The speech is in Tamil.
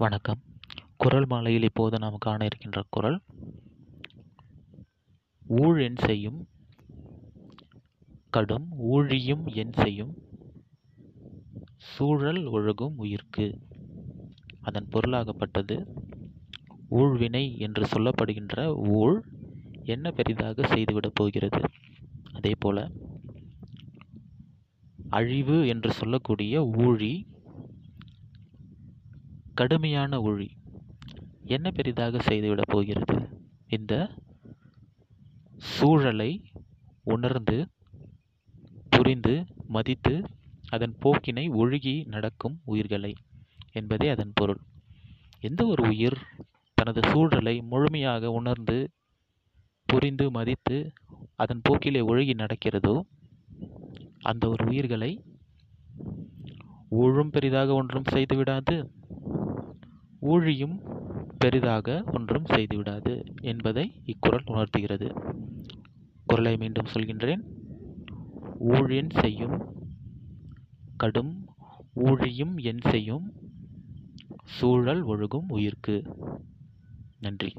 வணக்கம். குறள் மாலையில் இப்போது நாம் காண இருக்கின்ற குறள் ஊழ் என் செய்யும் கடும் ஊழியும் என் செய்யும் சூழல் ஒழுகும் உயிர்க்கு. அதன் பொருளாகப்பட்டது ஊழ்வினை என்று சொல்லப்படுகின்ற ஊழ் என்ன பெரிதாக செய்துவிடப் போகிறது? அதே போல அழிவு என்று சொல்லக்கூடிய ஊழி கடுமையான ஒளி என்ன பெரிதாக செய்துவிடப் போகிறது? இந்த சூழலை உணர்ந்து புரிந்து மதித்து அதன் போக்கினை ஒழுகி நடக்கும் உயிர்களை என்பதே அதன் பொருள். எந்த ஒரு உயிர் தனது சூழலை முழுமையாக உணர்ந்து புரிந்து மதித்து அதன் போக்கிலே ஒழுகி நடக்கிறதோ அந்த ஒரு உயிர்களை ஒழும் பெரிதாக ஒன்றும் செய்துவிடாது. ஊழியும் பெரிதாக ஒன்றும் செய்துவிடாது என்பதை இக்குறள் உணர்த்துகிறது. குறளை மீண்டும் சொல்கின்றேன். ஊழியன் செய்யும் கடும் ஊழியும் என் செய்யும் சூழல் ஒழுகும் உயிர்க்கு. நன்றி.